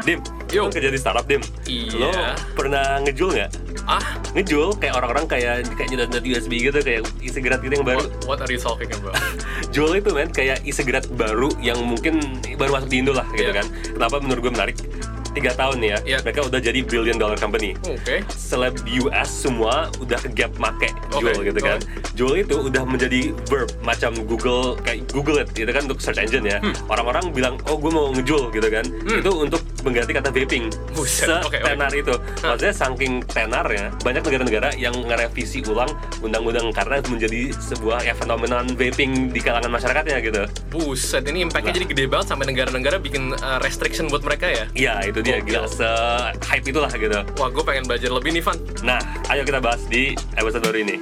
Dim, Yo. lo kerja di startup Dim. Iya. Lo pernah ngejul nggak? Ah, Ngejul kayak orang-orang kayak kayak nyedot-nyedot USB gitu kayak e-cigarette gitu yang baru. what, what are you talking about? Jual itu men kayak e-cigarette baru yang mungkin baru masuk di Indo lah gitu Iya. kan. Kenapa menurut gue menarik? Tiga tahun ya, Iya. mereka udah jadi billion dollar company. Oke. Seleb US semua udah gap make Oke, Juul gitu kan. Juul itu udah menjadi verb macam Google kayak Google it gitu kan untuk search engine ya. Hmm. Orang-orang bilang oh gue mau ngejul gitu kan. Itu untuk mengganti kata vaping. Buset, oke, oke. Setenar itu. Maksudnya saking tenarnya banyak negara-negara yang ngerevisi ulang undang-undang karena menjadi sebuah ya fenomenon vaping di kalangan masyarakatnya gitu. Buset, ini impactnya jadi gede banget sampai negara-negara bikin uh, restriction buat mereka ya. Iya itu dia gila se hype itulah gitu. Wah, gue pengen belajar lebih nih, Van. Nah, ayo kita bahas di episode baru ini.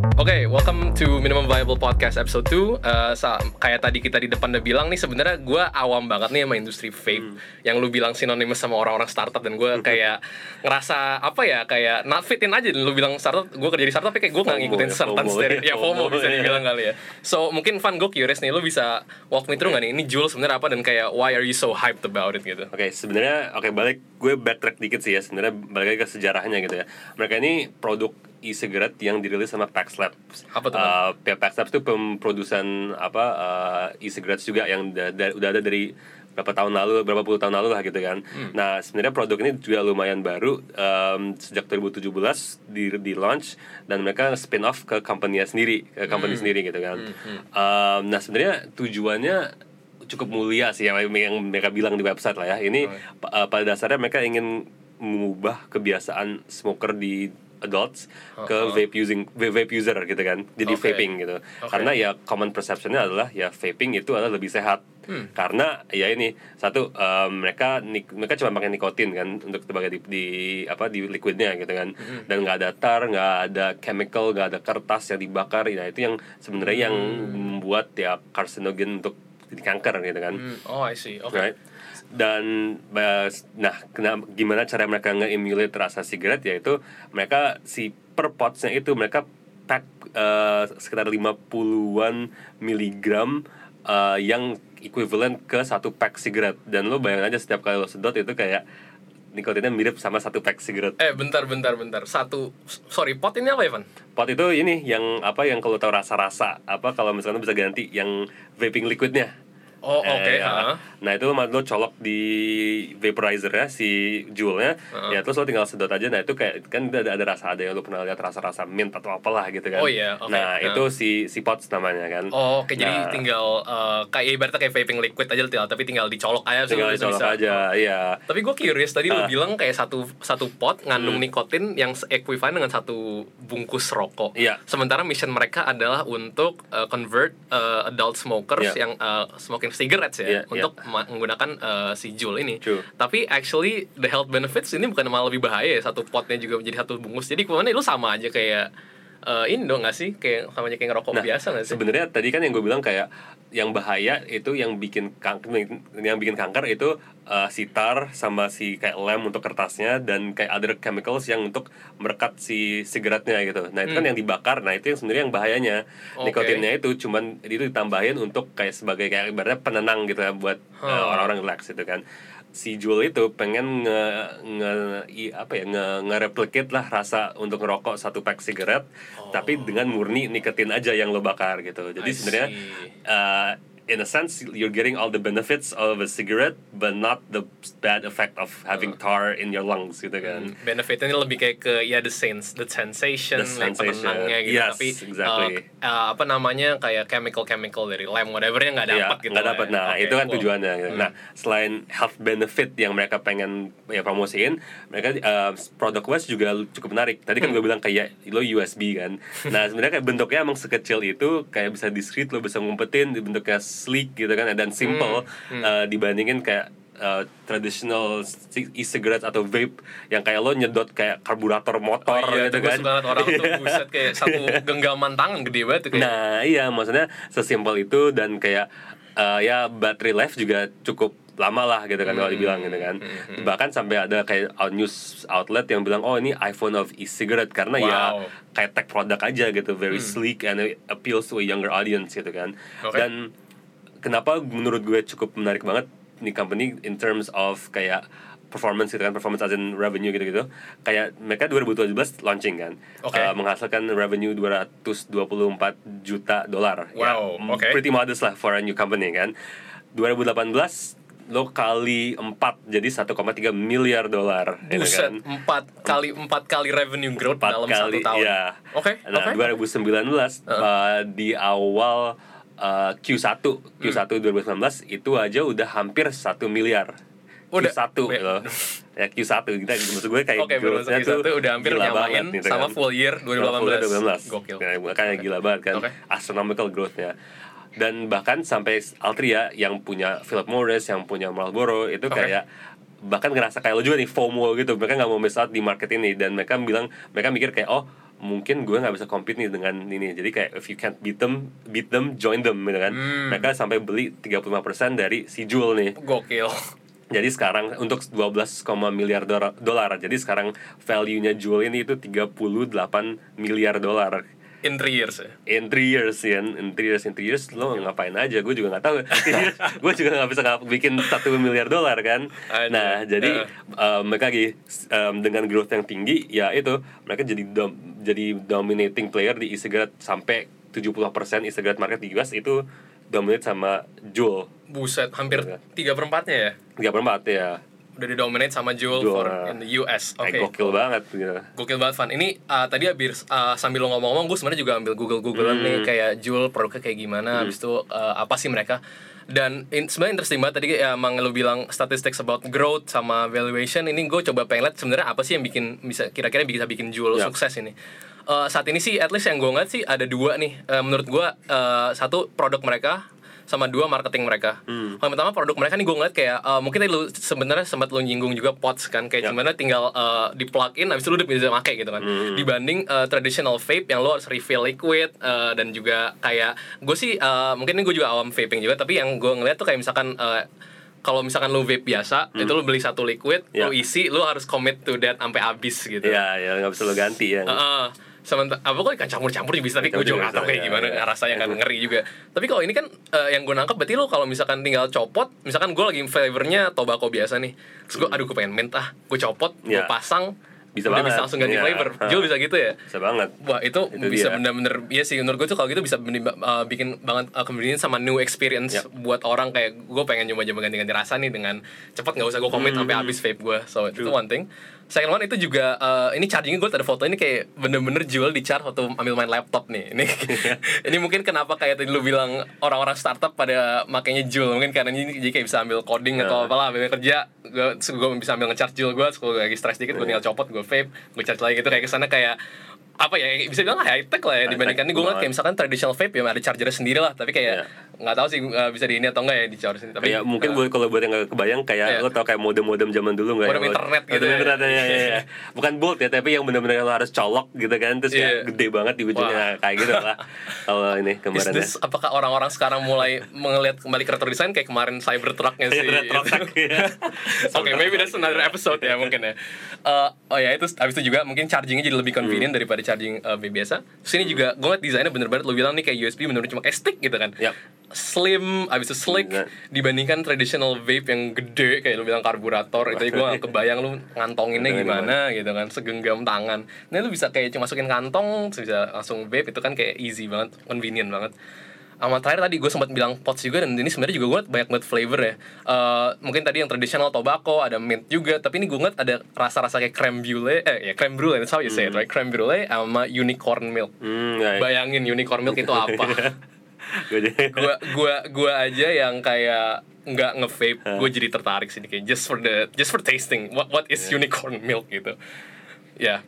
Oke, welcome to Minimum Viable Podcast episode 2 Uh, sa- Kayak tadi kita di depan udah bilang nih sebenarnya gue awam banget nih sama industri vape. Yang lu bilang synonymous sama orang-orang startup Dan gue kayak ngerasa apa ya Kayak not fit in aja. Dan lu bilang startup, gue kerja di startup tapi kayak gue gak ngikutin ya, certain FOMO ya, Ya FOMO FOMO, bisa ya. dibilang kali ya. So mungkin Van gue curious nih Lu bisa walk me through gak nih Ini Juul sebenarnya apa Dan kayak why are you so hyped about it gitu? Oke, sebenarnya oke balik gue backtrack dikit sih ya. Sebenarnya balik lagi ke sejarahnya gitu ya. Mereka ini produk e-cigarette yang dirilis sama Pax Labs. Apa tuh, Uh, Pax Labs itu pemprodusen apa uh, e-cigarettes juga yang da- da- udah ada dari berapa tahun lalu, berapa puluh tahun lalu lah gitu kan. Nah, sebenarnya produk ini juga lumayan baru um, sejak 2017 di di launch dan mereka spin off ke company sendiri, ke company sendiri gitu kan. Um, nah, sebenarnya tujuannya cukup mulia sih yang, yang mereka bilang di website lah ya. Ini pa- uh, pada dasarnya mereka ingin mengubah kebiasaan smoker di adults ke vape using va- vape user gitu kan. Jadi Oke. vaping gitu. Oke. Karena ya common perceptionnya adalah ya vaping itu adalah lebih sehat. Karena ya ini satu um, mereka nik- mereka cuma pakai nikotin kan untuk sebagai di, di apa di liquidnya gitu kan. Dan nggak ada tar, nggak ada chemical, nggak ada kertas yang dibakar. Nah itu yang sebenarnya yang membuat ya carcinogen untuk jadi kanker gitu kan. Hmm, Oh I see, oke Right? Dan bas- nah, gimana cara mereka nge-emulate rasa sigaret yaitu mereka si per potsnya itu mereka pack eh, sekitar 50-an miligram eh, yang equivalent ke satu pack sigaret dan lo bayangin aja setiap kali lo sedot itu kayak nikotinnya mirip sama satu pack sigaret. Eh bentar bentar bentar Satu Sorry pot ini apa Evan? Pot itu ini yang apa yang kalau tahu rasa-rasa apa kalau misalnya bisa ganti yang vaping liquidnya. Oh oke Eh, ha. Nah itu lo, lo colok di vaporizer ya si Juulnya ya terus lo tinggal sedot aja nah itu kayak kan ada ada rasa ada yang lo pernah lihat rasa-rasa mint atau apalah gitu kan Oh, iya, oke. nah Nah. itu si si pots namanya kan Oh, oke jadi Nah. tinggal eh, kayak ibaratnya kayak vaping liquid aja tinggal tapi tinggal dicolok aja tinggal dicolok bisa. aja iya Tapi gue curious tadi lu Hmm. bilang kayak satu satu pot ngandung nikotin yang equivalent dengan satu bungkus rokok. Iya. Sementara mission mereka adalah untuk eh, convert eh, adult smokers Iya. yang eh, smoking cigarettes ya Iya, untuk ma- menggunakan eh, si Juul ini. True. Tapi actually the health benefits ini bukan malah lebih bahaya ya satu potnya juga menjadi satu bungkus. Jadi ke mana lu sama aja kayak eh, ini dong nggak sih kayak sama aja kayak ngerokok Nah, biasa nggak sih? sebenarnya tadi kan yang gue bilang kayak yang bahaya itu yang bikin kanker yang bikin kanker itu uh, si tar sama si kayak lem untuk kertasnya dan kayak other chemicals yang untuk merekat si sigaretnya gitu. Nah itu kan yang dibakar. Nah itu yang sebenarnya yang bahayanya Hmm. Oke. nikotinnya itu cuman itu ditambahin untuk kayak sebagai kayak ibaratnya penenang gitu ya buat uh, Huh. orang-orang relax gitu kan. Si Juul itu pengen nge, nge i- apa ya nge, nge-replicate lah rasa untuk ngerokok satu pack sigaret tapi dengan murni nikotin aja yang lo bakar gitu. Jadi sebenarnya uh, in a sense you're getting all the benefits of a cigarette but not the bad effect of having tar in your lungs gitu kan. Hmm, benefitnya ini lebih kayak ke ya the sense the sensation, The like sensation. penenangnya gitu Yes, tapi exactly. uh, uh, apa namanya kayak chemical chemical dari lem whatevernya nggak Iya, dapat gitu nggak dapat. ya. Nah, Oke, itu kan wow. tujuannya. gitu. Nah, selain health benefit yang mereka pengen ya promosiin, mereka uh, produk wise juga cukup menarik. Tadi kan Hmm. gue bilang kayak lo USB kan. Nah, sebenarnya kayak bentuknya emang sekecil itu, kayak bisa discreet, lo bisa ngumpetin di bentuknya sleek gitu kan, dan simple Hmm. uh, dibandingin kayak uh, traditional ci- e-cigarette atau vape yang kayak lo nyedot kayak karburator motor Oh, iya, gitu kan. suka banget orang tuh buset kayak satu genggaman tangan gede banget kayak Nah iya maksudnya sesimpel itu dan kayak uh, ya battery life juga cukup lama lah gitu kan Hmm. kalau dibilang gitu kan bahkan sampai ada kayak out- news outlet yang bilang oh ini iPhone of e-cigarette karena ya Wow. kayak tech product aja gitu very sleek and appeals to a younger audience gitu kan Oke. dan kenapa menurut gue cukup menarik banget nih company in terms of kayak performance gitu kan performance as in revenue gitu gitu kayak mereka 2017 launching kan Oke. Uh, menghasilkan revenue 224 juta dolar ya, Wow, mm, oke. pretty modest lah for a new company kan 2018 lo kali 4 jadi 1,3 miliar dolar gitu Buset, kan. empat kali empat kali revenue growth Empat dalam kali, satu tahun. iya. Oke, Nah, oke. 2019 uh, di awal uh, Q1 Q1 2019 itu aja udah hampir 1 miliar. Udah. Q1 Be- gitu. Ya Q1 kita maksud gue kayak growth-nya masuk tuh Q1 udah hampir nyamain banget gitu sama kan. full year Sama full year 2018. Gokil. Ya, makanya gila banget kan. Oke. Astronomical growth-nya. Dan bahkan sampai Altria yang punya Philip Morris, yang punya Marlboro itu kayak bahkan ngerasa kayak lo juga nih FOMO gitu mereka nggak mau miss out di market ini dan mereka bilang mereka mikir kayak oh mungkin gue nggak bisa compete nih dengan ini. Jadi kayak if you can't beat them beat them join them gitu kan. Hmm. mereka sampai beli 35% dari si Juul nih. Gokil. jadi sekarang untuk 12, miliar dolar, jadi sekarang value-nya Juul ini itu 38 miliar dolar In three years ya. in 3 years ya in 3 years in 3 years lo ngapain aja gue juga nggak tahu gue juga nggak bisa bikin satu miliar dolar kan nah jadi um, mereka lagi um, dengan growth yang tinggi ya itu mereka jadi dom- jadi dominating player di e-cigarette sampai 70% e-cigarette market di US itu dominate sama Juul Buset, hampir Iya. tiga perempatnya ya. tiga perempat ya Udah didominate sama Juul, for in the US. Oke. Kayak gokil banget gitu Gokil banget Van. Ini uh, tadi habis uh, sambil lo ngomong-ngomong gue sebenarnya juga ambil Google-Googlean Hmm. nih kayak Juul produknya kayak gimana, habis itu uh, apa sih mereka. Dan in, sebenarnya interesting banget tadi ya, emang lo bilang statistics about growth sama valuation ini gue coba pengen lihat sebenarnya apa sih yang bikin bisa kira-kira bisa bikin Juul Ya. sukses ini. Uh, saat ini sih at least yang gue ngeliat sih ada dua nih Uh, menurut gue uh, satu produk mereka sama dua marketing mereka. Hmm. Yang pertama produk mereka nih gue ngeliat kayak uh, mungkin tadi lu sebenarnya sempat lu nyinggung juga pots kan kayak Ya. gimana tinggal uh, di plug in habis itu lu udah bisa pakai gitu kan. Hmm. Dibanding uh, traditional vape yang lu harus refill liquid uh, dan juga kayak gue sih uh, mungkin ini gue juga awam vaping juga tapi yang gue ngeliat tuh kayak misalkan uh, kalau misalkan lu vape biasa itu lu beli satu liquid Hmm. Ya. lu isi lu harus commit to that sampai habis gitu. ya ya nggak bisa lo ganti ya Heeh. Sementara apa kok ikan campur-campur juga bisa tapi gue juga nggak tahu kayak Campur-campur gimana ya. rasanya kan ngeri juga tapi kalau ini kan eh, yang gue nangkep berarti lo kalau misalkan tinggal copot misalkan gue lagi flavornya tobacco biasa nih terus gue aduh gue pengen mint ah gue copot gue Hmm. Ya. pasang Bisa udah banget. bisa langsung ganti Iya. flavor. Jual bisa gitu ya bisa banget Wah itu, Itu bisa bener-bener Iya sih menurut gue tuh kalau gitu bisa uh, bikin banget uh, convenience sama new experience Yap. buat orang kayak gue pengen nyoba-nyoba ganti-ganti rasa nih dengan cepet nggak usah gue commit Hmm. sampai habis vape gue so itu one thing second one itu juga uh, ini chargingnya gue ada foto ini kayak bener-bener jual di charge waktu ambil main laptop nih ini ini mungkin kenapa kayak tadi lu bilang orang-orang startup pada makainya Juul mungkin karena ini jadi kayak bisa ambil coding atau Ya. apalah ambil kerja gue gue bisa ambil ngecharge Juul gue gue lagi stress dikit gue tinggal copot gue vape gue charge lagi gitu kayak ke sana kayak apa ya bisa bilang high tech lah ya High dibandingkan gue ngeliat kayak misalkan traditional vape ya ada chargernya sendiri lah tapi kayak Iya. nggak tahu sih uh, bisa di ini atau enggak ya di charge ini tapi Kayak mungkin uh, buat kalau buat yang gak kebayang kayak Iya. lo tau kayak modem-modem zaman dulu nggak? Modem Yang lo- internet gitu Modem ya. internet ya, ya, ya. Bukan bolt ya, tapi yang benar-benar lo harus colok gitu kan, terus Iya. kayak gede banget di ujungnya kayak gitu lah. Kalau ini Is gambarannya. this apakah orang-orang sekarang mulai melihat kembali ke retro design kayak kemarin Cybertrucknya sih? Internet rotak ya. Oke, maybe that's another episode ya mungkin ya. Eh, oh ya itu habis itu juga mungkin chargingnya jadi lebih Hmm. convenient daripada charging eh, vape biasa. Terus ini juga gue ngeliat desainnya bener-bener lo bilang nih kayak USB bener-bener cuma kayak stick gitu kan. Yap. Slim, abis itu slick Bener. dibandingkan traditional vape yang gede kayak lo bilang karburator itu gue gak kebayang lu ngantonginnya Bener, gimana gitu kan segenggam tangan. Nah lu bisa kayak cuma masukin kantong bisa langsung vape itu kan kayak easy banget, convenient banget sama terakhir tadi gue sempat bilang pots juga dan ini sebenarnya juga gue banyak banget flavor ya. Eh, mungkin tadi yang traditional tobacco ada mint juga tapi ini gue ngeliat ada rasa-rasa kayak creme brulee eh ya creme brulee that's how you say it right? Creme brulee sama unicorn milk. Hmm, ya, ya. bayangin unicorn milk itu apa. Gue gua gua aja yang kayak nggak nge-vape gue jadi tertarik sih kayak just for the just for tasting what what is unicorn milk gitu. Ya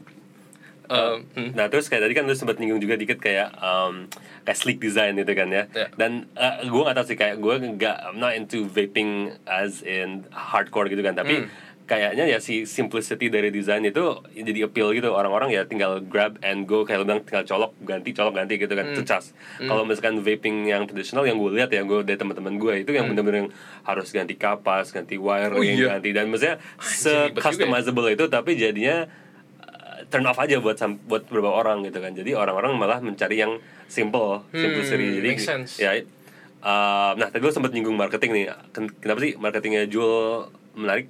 Um, hmm. Nah terus kayak tadi kan lu sempat nyinggung juga dikit kayak um, kayak sleek design gitu kan ya. Iya. Dan uh, gue gak tau sih kayak gue nggak I'm not into vaping as in hardcore gitu kan. Tapi Hmm. kayaknya ya si simplicity dari desain itu jadi appeal gitu orang-orang ya tinggal grab and go kayak lo bilang tinggal colok ganti colok ganti gitu kan cecas kalau misalkan vaping yang tradisional yang gue lihat ya gue dari teman-teman gue itu yang bener-bener yang harus ganti kapas ganti wire Oh, iya. ganti dan maksudnya se ya. customizable itu tapi jadinya turn off aja buat buat beberapa orang gitu kan. Jadi orang-orang malah mencari yang simple simplicity jadi Hmm, makes sense. ya uh, nah tadi lo sempat nyinggung marketing nih. Ken- kenapa sih marketingnya Jewel menarik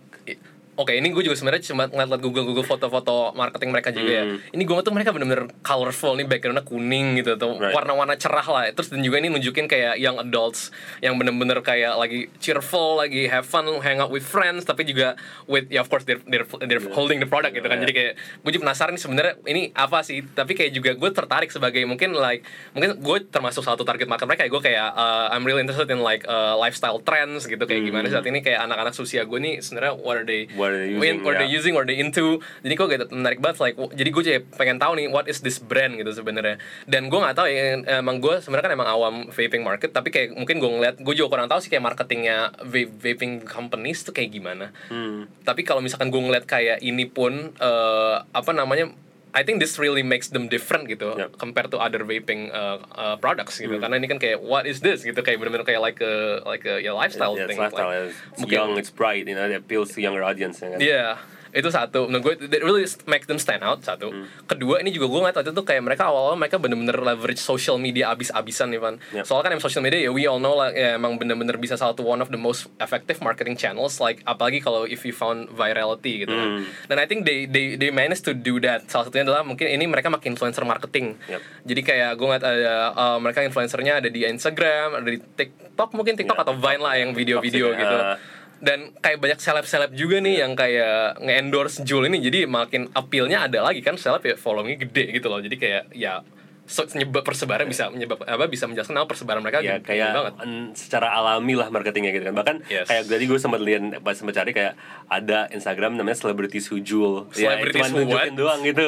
Oke, ini gue juga sebenarnya cuma ngeliat Google Google foto-foto marketing mereka juga ya. Hmm. Ini gue tuh mereka bener-bener colorful nih backgroundnya kuning gitu tuh Right. warna-warna cerah lah. Terus dan juga ini nunjukin kayak young adults yang bener-bener kayak lagi cheerful, lagi have fun, hang out with friends, tapi juga with ya of course they're they're, they're holding the product gitu kan. Yeah. Jadi kayak gue juga penasaran nih sebenarnya ini apa sih? Tapi kayak juga gue tertarik sebagai mungkin like mungkin gue termasuk satu target market mereka. Gue kayak uh, I'm really interested in like uh, lifestyle trends gitu kayak gimana saat ini kayak anak-anak usia gue nih sebenarnya what are they Hmm. What are they when- using, they ya. using, are they into. Jadi kok gitu menarik banget like jadi gue jadi pengen tahu nih what is this brand gitu sebenarnya. Dan gue nggak tahu ya emang gue sebenarnya kan emang awam vaping market tapi kayak mungkin gue ngeliat gue juga kurang tahu sih kayak marketingnya vaping companies tuh kayak gimana. Hmm. Tapi kalau misalkan gue ngeliat kayak ini pun eh, apa namanya I think this really makes them different gitu Yep. compared to other vaping uh, uh, products gitu karena ini kan kayak what is this gitu kayak bener-bener kayak like a like a ya lifestyle Yeah, thing it's lifestyle, like, it's mungkin- young, it's bright, you know, it appeals to younger audience ya kan. Iya, itu satu. Menurut gue, that really make them stand out satu. Hmm. Kedua, ini juga gue ngeliat waktu itu kayak mereka awal-awal mereka bener-bener leverage social media abis-abisan nih, Van. Yep. Soalnya kan emang social media ya we all know lah, ya, emang bener-bener bisa salah satu one of the most effective marketing channels. Like apalagi kalau if you found virality gitu. kan. Hmm. Dan I think they they they managed to do that. Salah satunya adalah mungkin ini mereka makin influencer marketing. Yep. Jadi kayak gue ngeliat ada uh, mereka influencernya ada di Instagram, ada di TikTok mungkin TikTok Ya, atau Vine lah yang video-video gitu ah. Dan kayak banyak seleb-seleb juga nih yang kayak nge-endorse Jul ini. Jadi makin appeal-nya ada lagi kan seleb ya followingnya gede gitu loh. Jadi kayak ya so, nyebab persebaran bisa menyebab apa bisa menjelaskan kenapa persebaran mereka ya kayak banget. secara alami lah marketingnya gitu kan. Bahkan Yes. kayak tadi gue sempat lihat sempat cari kayak ada Instagram namanya celebrities who jewel ya Celebrities cuma who nunjukin doang gitu.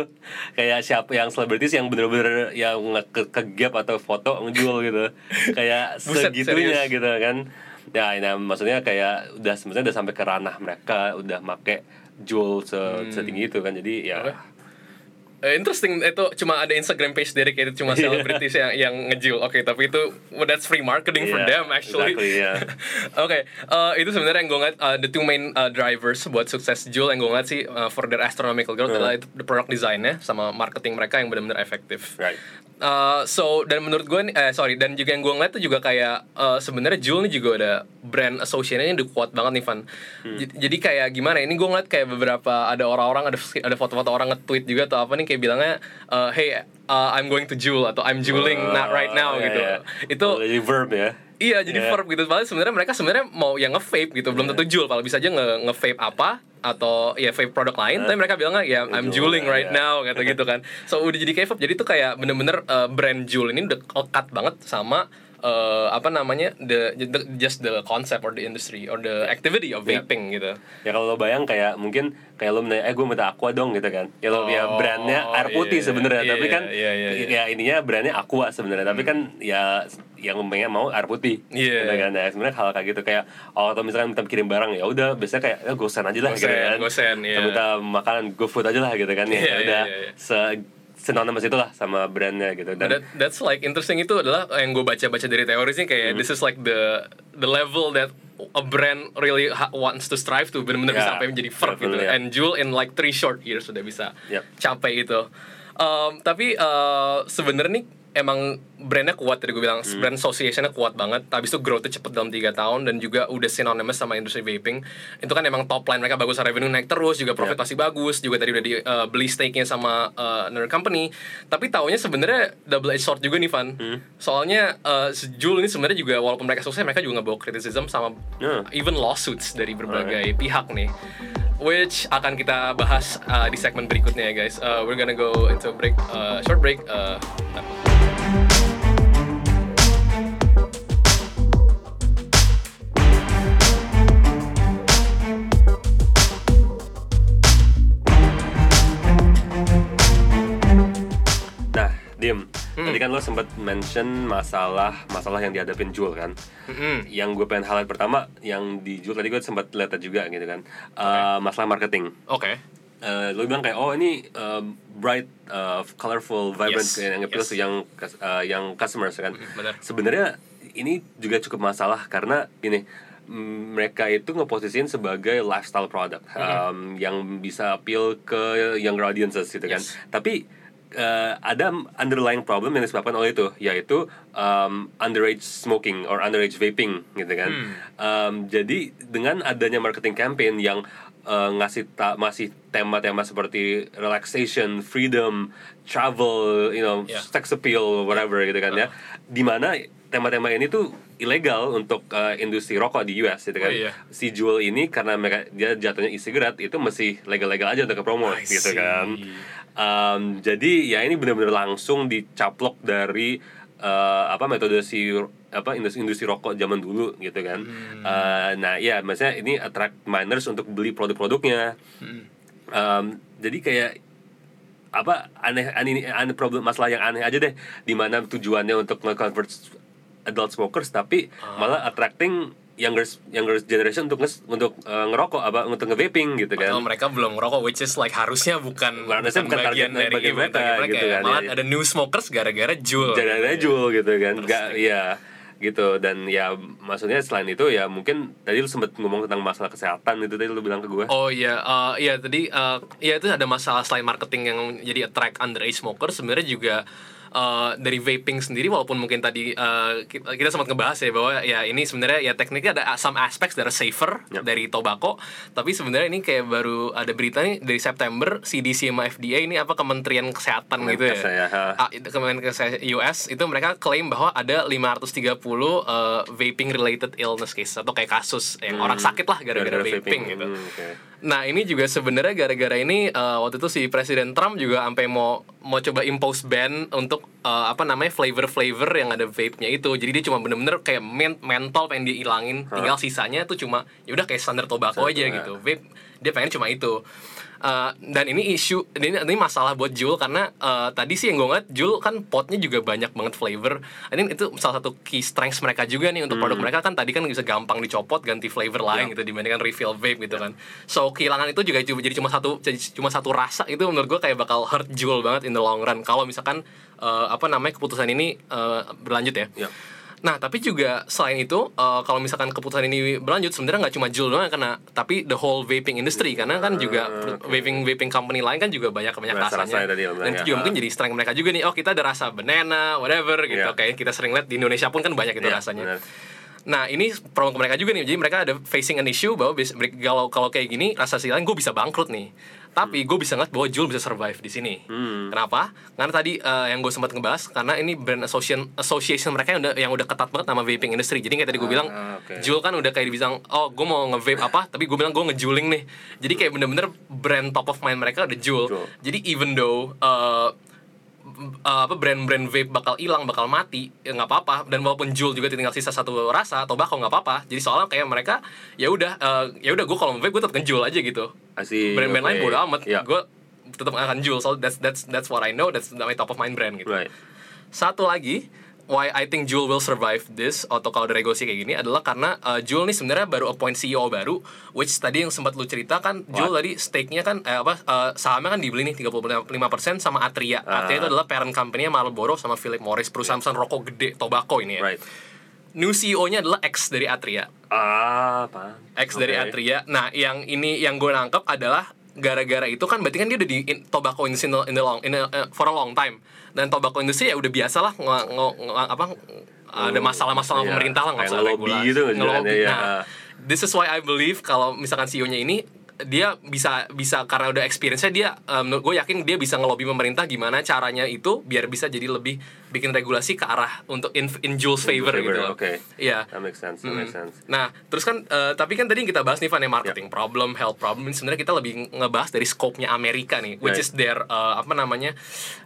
Kayak siapa yang selebritis yang bener-bener yang ke, ke gap atau foto ngejual gitu. Kayak Buset, segitunya serius? gitu kan ya ini maksudnya kayak udah sebenarnya udah sampai ke ranah mereka udah make jewel se setinggi itu kan jadi ya Hmm. Eh, interesting itu cuma ada Instagram page dedicated cuma Iya. selebritis yang yang ngejul. Oke, tapi itu well, that's free marketing for Yeah, them actually. exactly, yeah. Oke, eh, itu sebenarnya yang gue ngeliat uh, the two main uh, drivers buat sukses Jul yang gue ngeliat sih uh, for their astronomical growth Hmm. adalah itu the product design-nya sama marketing mereka yang benar-benar efektif. right Uh, so dan menurut gue nih, eh sorry dan juga yang gue ngeliat tuh juga kayak uh, sebenarnya Jul nih juga ada brand association-nya udah kuat banget nih Van. Hmm. Jadi kayak gimana? Ini gue ngeliat kayak beberapa ada orang-orang ada ada foto-foto orang nge-tweet juga atau apa nih kayak bilangnya uh, hey uh, I'm going to Jul atau I'm juling not right now iya, gitu. iya. Itu jadi verb ya. Iya jadi Iya. verb gitu. Padahal sebenarnya mereka sebenarnya mau yang nge-vape gitu. Belum tentu jual Kalau bisa aja nge- nge-vape apa Atau ya vape produk lain. Tapi mereka bilangnya ya I'm juuling right iya. now Gitu gitu kan. So udah jadi kayak vape. Jadi tuh kayak bener-bener uh, brand Juul ini udah lekat banget sama uh, apa namanya the, the- just the concept or the industry or the activity of Iya. vaping gitu. ya kalau lo bayang kayak mungkin kayak lo menanya eh gue minta aqua dong gitu kan ya lo ya Oh, brandnya air putih iya, sebenarnya iya, tapi kan iya, iya, iya. ya ininya brandnya aqua sebenarnya tapi kan ya yang pengen mau air putih Iya. gitu kan nah, sebenarnya hal kayak gitu kayak oh atau misalkan minta kirim barang ya udah biasanya kayak ya gosen aja lah gitu Gosen, kan gosen, iya. Atau minta makanan GoFood aja lah gitu kan ya Iya, iya, udah iya, iya. se synonymous itulah sama brandnya gitu dan that, that's like interesting itu adalah yang gue baca-baca dari teori sih kayak Hmm. this is like the the level that a brand really ha- wants to strive to benar-benar bisa Yeah, sampai menjadi verb gitu yeah. and Jewel in like three short years sudah bisa Yep. capai itu Um, tapi uh, sebenarnya nih emang brandnya kuat tadi gue bilang Hmm. brand associationnya kuat banget habis itu growth-nya cepet dalam tiga tahun dan juga udah synonymous sama industri vaping itu kan emang top line mereka bagus revenue naik terus juga profit Yeah. masih bagus juga tadi udah di uh, beli stake-nya sama uh, another company tapi taunya sebenarnya double edged sword juga nih Van Hmm. soalnya uh, Jul ini sebenarnya juga walaupun mereka sukses mereka juga nggak bawa criticism sama Yeah. even lawsuits dari berbagai pihak nih which akan kita bahas uh, di segmen berikutnya ya guys uh, we're gonna go into a break uh, short break uh, Nah, Dim, Tadi kan lo sempat mention masalah masalah yang dihadapin Jul kan. Mm-mm. Yang gue pengen highlight pertama yang di Jul tadi gue sempat lihat juga gitu kan. Uh, Masalah marketing. Oke. Uh, lo bilang kayak oh ini uh, bright, uh, colorful, vibrant Yes, yang appeal yes. to yang uh, yang customers kan. benar. Sebenarnya ini juga cukup masalah karena ini mm, mereka itu ngeposisiin sebagai lifestyle product um, yang bisa appeal ke younger audiences gitu kan. Yes. Tapi uh, ada underlying problem yang disebabkan oleh itu yaitu um, underage smoking or underage vaping gitu kan. Um, jadi dengan adanya marketing campaign yang uh, ngasih ta- masih tema-tema seperti relaxation, freedom, travel, you know, Yeah. sex appeal, whatever gitu kan ya. Di mana tema-tema ini tuh ilegal untuk uh, industri rokok di US gitu kan. Oh, iya. Si Juul ini karena mereka dia jatuhnya e-cigarette itu masih legal-legal aja untuk ke promote I gitu see. kan. Um, jadi ya ini benar-benar langsung dicaplok dari uh, apa metode si apa industri industri rokok zaman dulu gitu kan. Uh, nah ya maksudnya ini attract minors untuk beli produk-produknya. Um, jadi kayak apa aneh aneh aneh problem masalah yang aneh aja deh di mana tujuannya untuk nge-convert adult smokers tapi malah attracting younger younger generation untuk nges, untuk uh, ngerokok apa untuk nge-vaping gitu kan Padahal mereka belum ngerokok, which is like harusnya bukan, Harusnya bukan bagian target- dari bagian event mereka, bagi mereka gitu kan, Malah ya. ada new smokers gara-gara Jul. jangan jual gitu kan Terus nggak ya gitu. Dan ya maksudnya selain itu ya mungkin tadi lu sempet ngomong tentang masalah kesehatan itu tadi lu bilang ke gue Oh iya, eh, iya tadi eh, iya itu ada masalah selain marketing yang jadi attract underage smoker sebenarnya juga eh, dari vaping sendiri walaupun mungkin tadi eh, kita, kita sempat ngebahas ya bahwa ya ini sebenarnya ya tekniknya ada some aspects that are safer Yep. dari tobacco tapi sebenarnya ini kayak baru ada berita nih dari September CDC sama FDA ini apa Kementerian Kesehatan gitu ya. Ya, itu Kemenkes US itu mereka klaim bahwa ada 530 uh, vaping related illness case atau kayak kasus yang orang sakit lah gara-gara vaping, gitu. Hmm, oke. Nah ini juga sebenarnya gara-gara ini uh, waktu itu si Presiden Trump juga sampai mau mau coba impose ban untuk uh, apa namanya flavor-flavor yang ada vape-nya itu. Jadi dia cuma bener-bener kayak mint, mentol pengen dihilangin, tinggal sisanya tuh cuma ya udah kayak standar tobacco aja gitu. Vape dia pengen cuma itu. Uh, dan ini isu ini, ini masalah buat Jul karena uh, tadi sih yang gue ngeliat Jul kan potnya juga banyak banget flavor. Ini itu salah satu key strengths mereka juga nih untuk produk mereka kan tadi kan bisa gampang dicopot ganti flavor lain gitu dibandingkan refill vape gitu kan. So kehilangan itu juga jadi cuma satu jadi cuma satu rasa itu menurut gue kayak bakal hurt Jul banget in the long run kalau misalkan uh, apa namanya keputusan ini uh, berlanjut ya. Ya. Nah, tapi juga selain itu, uh, kalau misalkan keputusan ini berlanjut, sebenarnya nggak cuma Juul doang yang kena, tapi the whole vaping industry karena kan juga Ah, oke. vaping vaping company lain kan juga banyak banyak Rasa-rasanya rasanya. tadi Dan ya. itu juga mungkin jadi strength mereka juga nih. Oh, kita ada rasa banana, whatever gitu. Iya. Kayak kita sering lihat di Indonesia pun kan banyak itu Iya, rasanya. benar. Nah ini promo ke mereka juga nih, jadi mereka ada facing an issue bahwa kalau kalau kayak gini rasa silain gue bisa bangkrut nih. Tapi gue bisa ngeliat bahwa Juul bisa survive di sini. Hmm. Kenapa? Karena tadi eh, yang gue sempat ngebahas karena ini brand association association mereka yang udah yang udah ketat banget sama vaping industry. Jadi kayak tadi gue bilang, Ah, oke. Juul kan udah kayak dibilang, oh gue mau nge-vape apa, tapi gue bilang gue ngejuling nih. Jadi kayak bener-bener brand top of mind mereka ada Juul. Juul. Jadi even though eh, uh, apa brand-brand vape bakal hilang bakal mati ya nggak apa-apa. Dan walaupun Juul juga tinggal sisa satu rasa atau bakal nggak apa-apa. Jadi soalnya kayak mereka ya udah uh, ya udah gue kalau vape gue tetap ngejual aja gitu. Asik, brand-brand lain oke. bodo amat. Ya. gue tetap akan jual. So that's that's that's what I know. That's my top of mind brand gitu. Right. satu lagi why I think Juul will survive this atau kalau ada kayak gini adalah karena uh, Juul nih sebenarnya baru appoint CEO baru which tadi yang sempat lu cerita kan Juul What? tadi stake-nya kan eh, apa uh, sahamnya kan dibeli nih 35% sama Atria. Ah. Atria itu adalah parent company-nya Marlboro sama Philip Morris perusahaan-perusahaan rokok gede tobacco ini ya. Right. New CEO-nya adalah ex dari Atria. Ah, apa? Ex dari Oke. Atria. Nah, yang ini yang gue nangkep adalah gara-gara itu kan berarti kan dia udah di in, tobacco industry in the, in the long in a- uh, for a long time. Dan tobacco industry ya udah biasa lah nge- nge- nge- apa ada masalah-masalah iya. pemerintah lah nggak usah regulasi. gitu kan Ngelobi. ya. Nah, this is why I believe kalau misalkan CEO-nya ini dia bisa bisa karena udah experience-nya dia um, gue yakin dia bisa ngelobi pemerintah gimana caranya itu biar bisa jadi lebih bikin regulasi ke arah untuk in, in Jules favor, favor, gitu. loh. oke. Iya. That makes sense, that makes sense. Nah, terus kan eh, tapi kan tadi yang kita bahas nih Van ya marketing problem, health problem. Ini sebenarnya kita lebih ngebahas dari scope-nya Amerika nih, which Right. is their eh, apa namanya?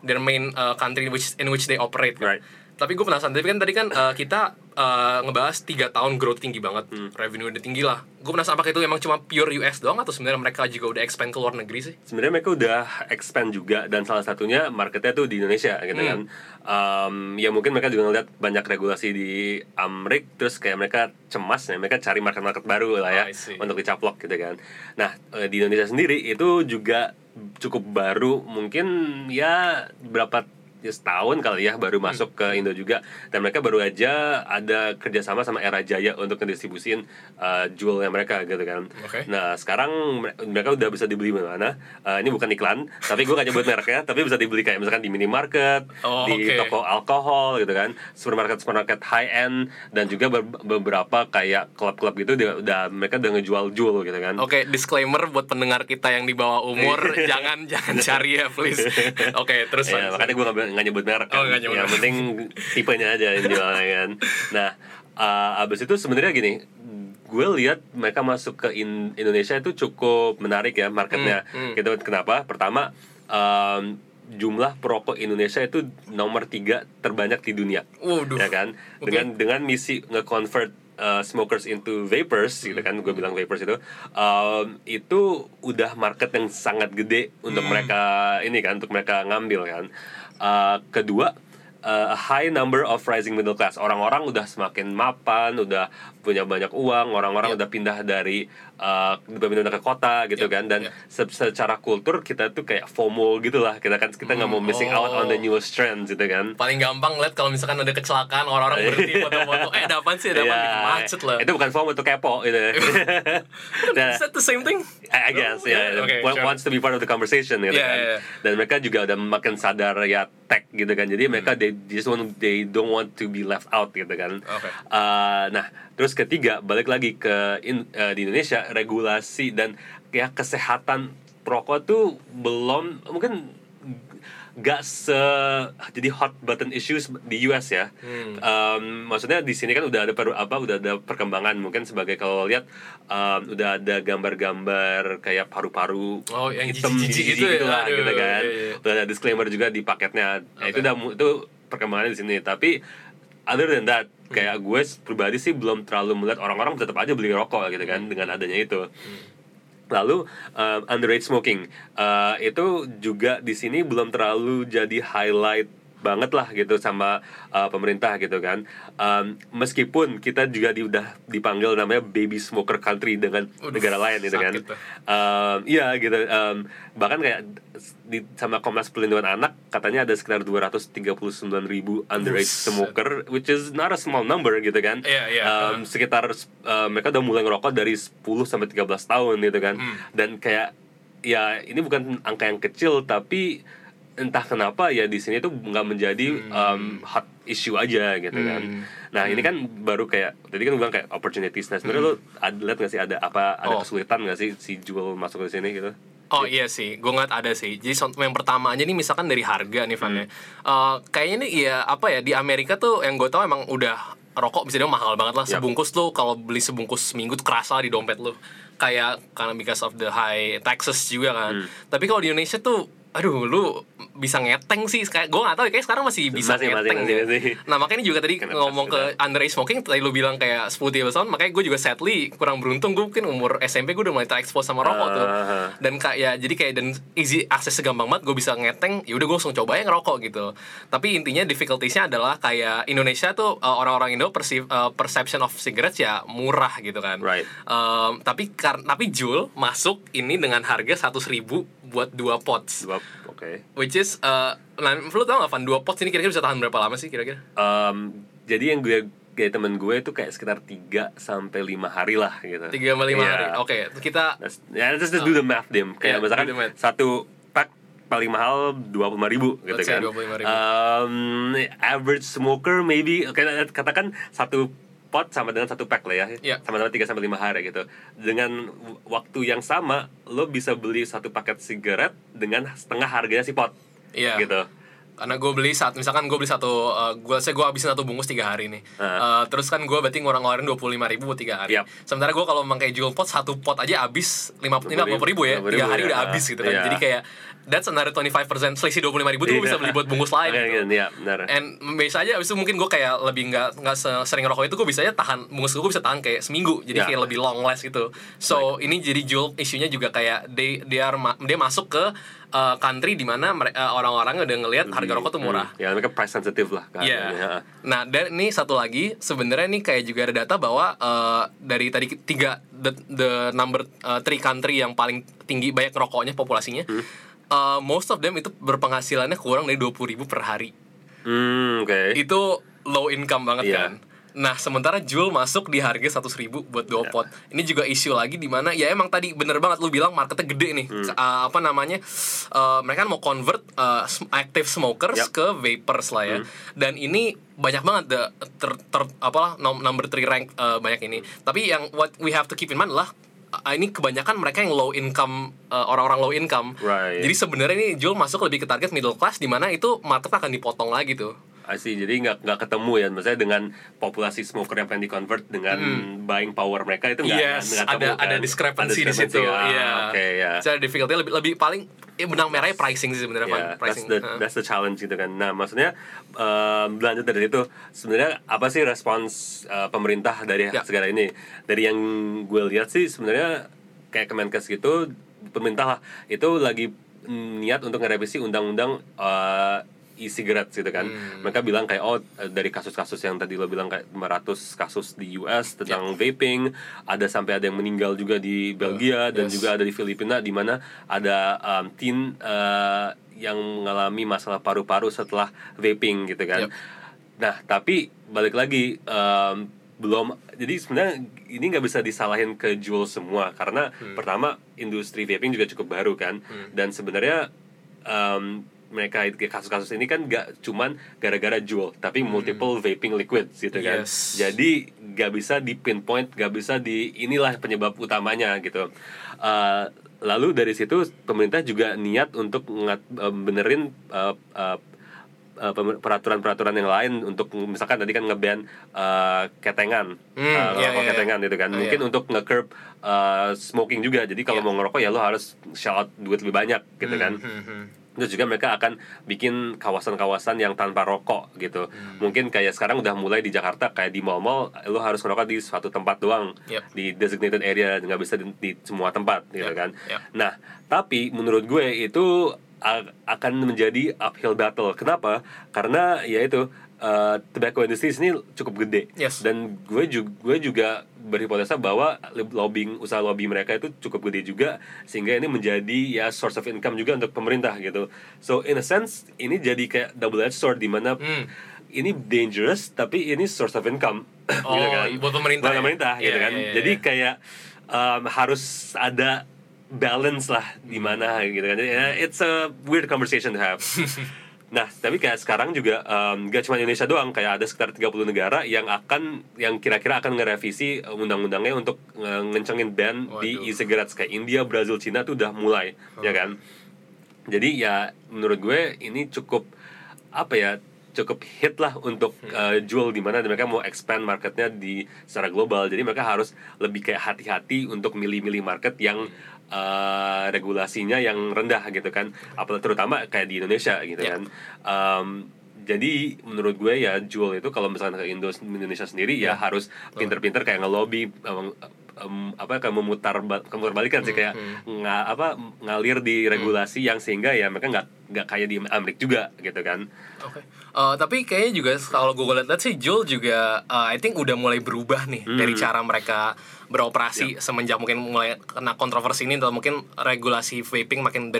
their main eh, country which in which they operate. kan. Tapi gue penasaran, tapi kan tadi kan uh, kita uh, ngebahas tiga tahun growth tinggi banget, Hmm. revenue udah tinggi lah. Gue penasaran apakah itu emang cuma pure US doang atau sebenarnya mereka juga udah expand ke luar negeri sih? sebenarnya mereka udah expand juga dan salah satunya marketnya tuh di Indonesia gitu Hmm. kan Um, ya mungkin mereka juga ngeliat banyak regulasi di Amrik terus kayak mereka cemas ya mereka cari market-market baru lah ya untuk dicaplok gitu kan nah eh, di Indonesia sendiri itu juga cukup baru mungkin ya berapa setahun kali ya baru Hmm. masuk ke Indo juga dan mereka baru aja ada kerjasama sama Era Jaya untuk ngedistribusin uh, jewelnya mereka gitu kan Oke. Nah sekarang mere- mereka udah bisa dibeli di mana? Eh, ini bukan iklan, tapi gue gak nyebut mereknya, tapi bisa dibeli kayak misalkan di minimarket, Oh, di toko alkohol gitu kan, supermarket supermarket high end dan juga ber- beberapa kayak klub-klub gitu dia udah mereka udah ngejual jewel gitu kan. Oke, disclaimer buat pendengar kita yang di bawah umur, jangan jangan cari ya please. Oke, terus Ya, makanya gue nggak nyebut merek kan. Oh, nyebut Yang penting tipenya aja yang jualnya kan. Nah, uh, abis itu sebenarnya gini, gue lihat mereka masuk ke In- Indonesia itu cukup menarik ya marketnya. Hmm, hmm. Gitu kenapa? Pertama, um, jumlah perokok Indonesia itu nomor tiga terbanyak di dunia. Waduh. Ya kan? Dengan dengan misi nge-convert uh, smokers into vapors gitu kan gue bilang vapors itu um, itu udah market yang sangat gede untuk mereka ini kan untuk mereka ngambil kan Uh, kedua uh, high number of rising middle class. Orang-orang udah semakin mapan udah punya banyak uang orang-orang udah pindah dari uh, pindah ke kota gitu Yeah, kan dan yeah. se- secara kultur kita tuh kayak FOMO gitu lah kita kan kita nggak mau missing out on the oh. newest trends gitu kan Paling gampang lihat kalau misalkan ada kecelakaan orang-orang berhenti foto-foto. Eh, ada apaan sih? Ada? Iya, Bikin macet lah. Itu bukan FOMO, itu kepo gitu. nah, Is that the same thing? I I guess Oh, ya, yeah, okay, wa- sure. wants to be part of the conversation gitu Yeah, kan. yeah, yeah. Dan mereka juga udah makin sadar ya tech gitu kan. Jadi mereka Hmm. they just want they don't want to be left out gitu kan. Oke. Uh, nah, terus ketiga balik lagi ke in- uh, di Indonesia regulasi dan ya kesehatan perokok tuh belum mungkin gak se jadi hot button issues di US ya. Hmm. Um, maksudnya di sini kan udah ada per, apa udah ada perkembangan mungkin sebagai kalau lihat um, udah ada gambar-gambar kayak paru-paru Oh, yang hitam jijik itu ya? gitu lah Aduh, gitu kan. iya, iya. Udah ada disclaimer juga di paketnya. Nah, Oke. itu udah itu perkembangannya di sini. Tapi other than that Hmm. kayak gue pribadi sih belum terlalu melihat orang-orang tetap aja beli rokok gitu kan dengan adanya itu. Hmm. Lalu um, underage smoking uh, itu juga di sini belum terlalu jadi highlight banget lah gitu sama uh, pemerintah gitu kan. Um, meskipun kita juga di, udah dipanggil namanya baby smoker country dengan Waduh, negara lain gitu kan. Um, iya gitu. Um, bahkan kayak di sama Komnas Perlindungan Anak katanya ada sekitar 239 ribu underage smoker, which is not a small number gitu kan. Iya, iya. Um, sekitar uh, mereka udah mulai ngerokok dari 10 sampai 13 tahun gitu kan. Hmm. Dan kayak ya ini bukan angka yang kecil tapi entah kenapa ya di sini tuh nggak menjadi um, hot issue aja gitu kan. Hmm. Nah, ini kan baru kayak tadi kan bilang kayak opportunities. Nah, sebenarnya lo ada lihat nggak sih ada apa ada Hmm. Oh. kesulitan nggak sih si Jewel masuk ke sini gitu? Oh iya sih, gue ngeliat ada sih. Jadi yang pertama aja nih misalkan dari harga nih Van ya. Hmm. Eh, kayaknya nih ya apa ya di Amerika tuh yang gue tahu emang udah rokok bisa dibilang mahal banget lah. Yap. Sebungkus tuh kalau beli sebungkus seminggu tuh kerasa di dompet lu. Kayak karena because of the high taxes juga kan. Hmm. Tapi kalau di Indonesia tuh aduh lu bisa ngeteng sih kayak gue gak tahu kayak sekarang masih bisa Masih, masih, ngeteng masih, ya. masih. nah makanya juga tadi Kena ngomong ke tax underage smoking tadi lu bilang kayak 10 tahun makanya gue juga sadly kurang beruntung gue mungkin umur SMP gue udah mulai terekspos sama rokok tuh Ah. dan kayak jadi kayak dan easy akses segampang banget gue bisa ngeteng ya udah gue langsung coba ya ngerokok gitu tapi intinya difficultiesnya adalah kayak Indonesia tuh uh, orang-orang Indo persi- uh, perception of cigarettes ya murah gitu kan Right. Um, tapi kar tapi Jul masuk ini dengan harga 100.000 ribu buat dua pots Dua, oke. which is uh, nah, lu tau gak Van dua pots ini kira-kira bisa tahan berapa lama sih kira-kira Um, jadi yang gue kayak temen gue itu kayak sekitar 3 sampai 5 hari lah gitu. tiga sama lima Iya. hari oke kita That's- Ya, let's just do the math, Dim. Kayak Yeah, misalkan satu pack paling mahal 25 ribu gitu Let's kan. 25.000. Um, average smoker maybe oke katakan satu pot sama dengan satu pack lah ya. Yeah. Sama-sama 3 sampai 5 hari gitu. Dengan waktu yang sama lo bisa beli satu paket sigaret dengan setengah harganya si pot. Iya. Gitu. Karena gue beli saat misalkan gue beli satu uh, gue saya gue habisin satu bungkus tiga hari nih Uh, terus kan gue berarti ngurang ngeluarin dua puluh lima ribu buat tiga hari Yap. sementara gue kalau memakai jewel pot satu pot aja habis lima lima puluh ribu ya 50.000 tiga hari ya. udah habis gitu kan Iya. jadi kayak that's another 25% selisih dua puluh lima ribu tuh gue bisa beli buat bungkus lain Oke, gitu. Iya, benar. And biasa aja abis itu mungkin gue kayak lebih nggak nggak se- sering ngerokok itu gue bisa aja tahan bungkus gue bisa tahan kayak seminggu jadi Ya. kayak lebih long last gitu so ini jadi jual isunya juga kayak they, they are ma- dia masuk ke uh, country di mana uh, orang-orang udah ngelihat harga rokok tuh murah Ya, mereka price sensitive lah kan. Iya. Ya. Nah, dan ini satu lagi sebenarnya nih kayak juga ada data bahwa uh, dari tadi tiga the, the number uh, three country yang paling tinggi banyak rokoknya populasinya, Hmm. uh, most of them itu berpenghasilannya kurang dari dua ribu per hari. Hmm, oke. Itu low income banget Iya. kan. Nah, sementara Juul masuk di harga 100.000 ribu buat Iya. dua pot. Ini juga isu lagi di mana ya emang tadi bener banget lu bilang marketnya gede nih. Hmm. Uh, apa namanya? uh, mereka mau convert uh, active smokers Yap. ke vapers lah ya. Dan ini banyak banget the ter, ter- apalah number 3 rank uh, banyak ini. Tapi yang what we have to keep in mind adalah uh, ini kebanyakan mereka yang low income uh, orang-orang low income. Right. Jadi sebenarnya ini Juul masuk lebih ke target middle class di mana itu market akan dipotong lagi tuh. I see. Jadi nggak nggak ketemu ya, maksudnya dengan populasi smoker yang pengen di convert dengan buying power mereka itu nggak Hmm. Yes, ada ketemu, ada kan? discrepancy Ada di situ. Ah, Iya. Oke ya. Secara difficulty lebih lebih paling ya benang merahnya pricing sih sebenarnya Ya, Van. that's the Heeh. that's the challenge gitu kan. Nah, maksudnya um, lanjut dari itu, sebenarnya apa sih respons uh, pemerintah dari Ya. segala ini? Dari yang gue lihat sih sebenarnya kayak Kemenkes gitu, pemerintah lah itu lagi mm, niat untuk ngerevisi undang-undang uh, e-cigarettes gitu kan. Hmm. Mereka bilang kayak oh dari kasus-kasus yang tadi lo bilang kayak 500 kasus di US tentang Ya. vaping, ada sampai ada yang meninggal juga di Belgia dan yes. juga ada di Filipina di mana ada um, teen uh, yang mengalami masalah paru-paru setelah vaping gitu kan. Yep. Nah, tapi balik lagi um, belum jadi sebenarnya ini nggak bisa disalahin ke Juul semua karena Hmm. pertama industri vaping juga cukup baru kan dan sebenarnya um, mereka itu- kasus-kasus ini kan nggak cuman gara-gara Juul tapi multiple vaping liquids gitu kan Hmm. Yes. jadi nggak bisa di pinpoint nggak bisa di inilah penyebab utamanya gitu Uh, lalu dari situ pemerintah juga niat untuk ngat, uh, benerin uh, uh, peraturan-peraturan yang lain untuk misalkan tadi kan ngeban uh, ketengan Hmm, uh, rokok iya, ketengan iya. gitu kan Oh, mungkin iya. untuk nge-curb uh, smoking juga jadi kalau Iya. mau ngerokok ya lo harus shell out duit lebih banyak gitu kan Hmm, hmm. Terus juga mereka akan bikin kawasan-kawasan yang tanpa rokok gitu. Hmm. Mungkin kayak sekarang udah mulai di Jakarta kayak di mall-mall lo harus ngerokok di suatu tempat doang. Yep. Di designated area nggak bisa di, di semua tempat gitu Yep, kan. yep. Nah, tapi menurut gue itu akan menjadi uphill battle. Kenapa? Karena ya itu uh, tobacco industry ini cukup gede Yes. dan gue juga gue juga berhipotesa bahwa lobbying usaha lobby mereka itu cukup gede juga sehingga ini menjadi ya source of income juga untuk pemerintah gitu so in a sense ini jadi kayak double edged sword di mana Hmm. ini dangerous tapi ini source of income Oh, gitu kan buat pemerintah Buat ya? pemerintah gitu Iya, kan iya, iya. jadi kayak um, harus ada balance lah di mana gitu kan Ya, it's a weird conversation to have Nah, tapi kayak sekarang juga um, gak cuma Indonesia doang, kayak ada sekitar 30 negara yang akan yang kira-kira akan ngerevisi uh, undang-undangnya untuk nge- ngencengin ban di e-cigarettes kayak India, Brazil, Cina tuh udah mulai, ya kan? Jadi ya menurut gue ini cukup apa ya? cukup hit lah untuk uh, jual di mana mereka mau expand marketnya di secara global. Jadi mereka harus lebih kayak hati-hati untuk milih-milih market yang uh, regulasinya yang rendah gitu kan. Apalagi terutama kayak di Indonesia gitu Ya. kan. Um, jadi menurut gue ya jual itu kalau misalnya ke Indo Indonesia sendiri ya, harus pinter-pinter kayak ngelobi um, apa kayak memutar memutar balikan sih kayak nga, apa ngalir di regulasi yang sehingga ya mereka nggak nggak kayak di Amerika juga gitu kan. Oke. Eh, tapi kayaknya juga kalau gue lihat sih Juul juga eh, I think udah mulai berubah nih dari cara mereka beroperasi semenjak mungkin mulai kena kontroversi ini atau mungkin regulasi vaping makin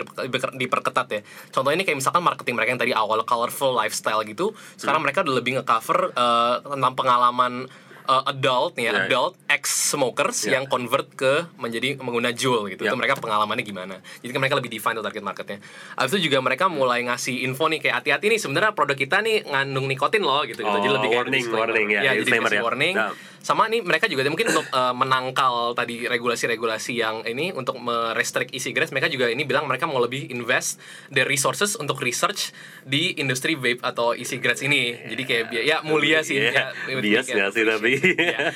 diperketat ya. Contohnya ini kayak misalkan marketing mereka yang tadi awal colorful lifestyle gitu, sekarang mereka udah lebih nge-cover eh, tentang pengalaman eh, adult nih ya, Right. adult ex smokers Yeah. yang convert ke menjadi pengguna Juul gitu. Yeah. Itu mereka pengalamannya gimana. Jadi kan mereka lebih define tuh target marketnya. Habis itu juga mereka mulai ngasih info nih kayak hati-hati nih sebenarnya produk kita nih ngandung nikotin loh gitu. gitu. Oh, jadi lebih kayak warning, warning, ya, ya jadi ya. warning. Nah. Sama nih mereka juga mungkin untuk uh, menangkal tadi regulasi-regulasi yang ini untuk merestrict e-cigarettes mereka juga ini bilang mereka mau lebih invest the resources untuk research di industri vape atau e-cigarettes ini. Jadi kayak ya mulia sih. Yeah. ya bias nggak sih tapi? yeah.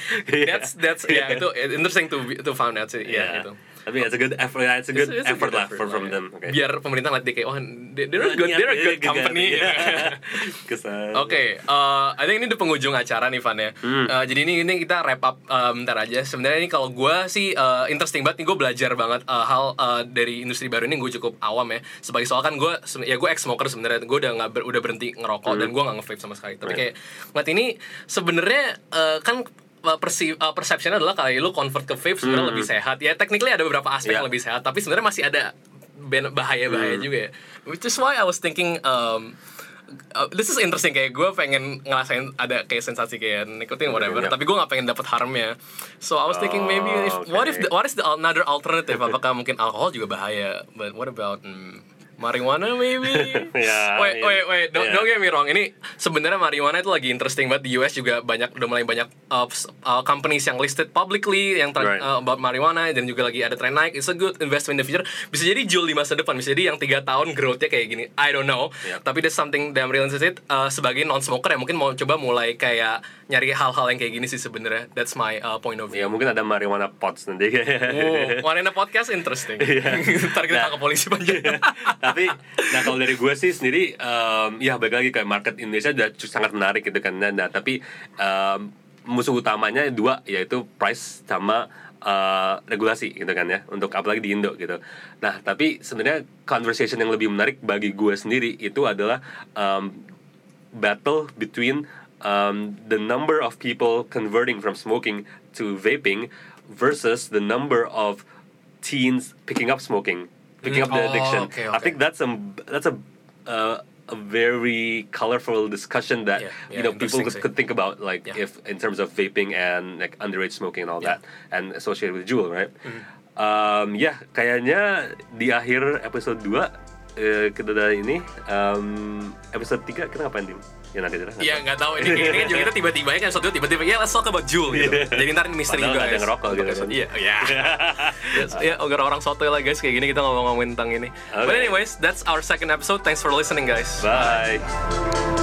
that's that's ya yeah, itu interesting to to found out sih. Ya yeah, itu tapi it's a good effort it's a good It's- it's a effort lah effort from, them ya. okay. biar pemerintah lihat dia kayak oh they- they're a good they're a good company Kesan. Oke, eh, I think ini di penghujung acara nih Van ya. Hmm. Eh, jadi ini ini kita wrap up eh, bentar aja. Sebenarnya ini kalau gue sih eh, interesting banget nih gue belajar banget eh, hal eh, dari industri baru ini gue cukup awam ya. Sebagai soal kan gue ya gue ex smoker sebenarnya gue udah nggak ber- udah berhenti ngerokok dan gue nggak nge-vape sama sekali. Tapi Hmm. Right. kayak ngeliat ini sebenarnya eh, kan uh, persi uh, perceptionnya adalah kalau lu convert ke vape sebenarnya lebih sehat ya technically ada beberapa aspek Hmm. Yeah. yang lebih sehat tapi sebenarnya masih ada bahaya-bahaya Hmm. juga ya which is why I was thinking um, uh, this is interesting kayak gue pengen ngerasain ada kayak sensasi kayak nikotin whatever Yeah. tapi gue nggak pengen dapat harmnya so I was thinking maybe if, Oh, what if okay. the, what is the another alternative apakah mungkin alkohol juga bahaya but what about hmm, marijuana maybe. Ya, wait mean, wait wait. Don't, yeah. don't get me wrong. Ini sebenarnya marijuana itu lagi interesting banget di US juga. Banyak udah mulai banyak uh, uh, companies yang listed publicly yang Right. uh, about marijuana dan juga lagi ada tren naik. It's a good investment in the future. Bisa jadi jual di masa depan. Bisa jadi yang tiga tahun growthnya kayak gini. I don't know. Yeah. tapi there's something damn real interested uh, sebagai non smoker ya mungkin mau coba mulai kayak nyari hal-hal yang kayak gini sih sebenarnya. That's my uh, point of ya view mungkin ada marijuana pots nanti. Oh, Warna podcast interesting. Ntar kita Nah. tangkap polisi panjang. Tapi nah kalau dari gue sih sendiri em, ya balik lagi kayak market Indonesia udah sangat menarik gitu kan nah tapi em, musuh utamanya dua yaitu price sama eh, regulasi gitu kan ya untuk apalagi di Indo gitu. Nah tapi sebenarnya conversation yang lebih menarik bagi gue sendiri itu adalah em, battle between um, the number of people converting from smoking to vaping versus the number of teens picking up smoking, picking up the oh, addiction. okay, I think that's a that's a uh, a very colorful discussion that Yeah, you know people could, could think about like Yeah. if in terms of vaping and like underage smoking and all Yeah. that and associated with Juul, right? Mm. Um, ya kayaknya di akhir episode 2 eh, kita ini um, episode 3 kita ngapain tim? Ya nanti deh. Iya nggak tahu ini, ini kan juga kita tiba-tiba ya kan satu tiba-tiba ya let's talk about Jul gitu. Iya. Jadi ntar misteri Padahal juga ada ngerokok gitu kan. Iya, iya. Ya, agar orang sotoy lah guys kayak gini kita ngomong-ngomongin tentang ini. But anyways, that's our second episode. Thanks for listening guys. Bye.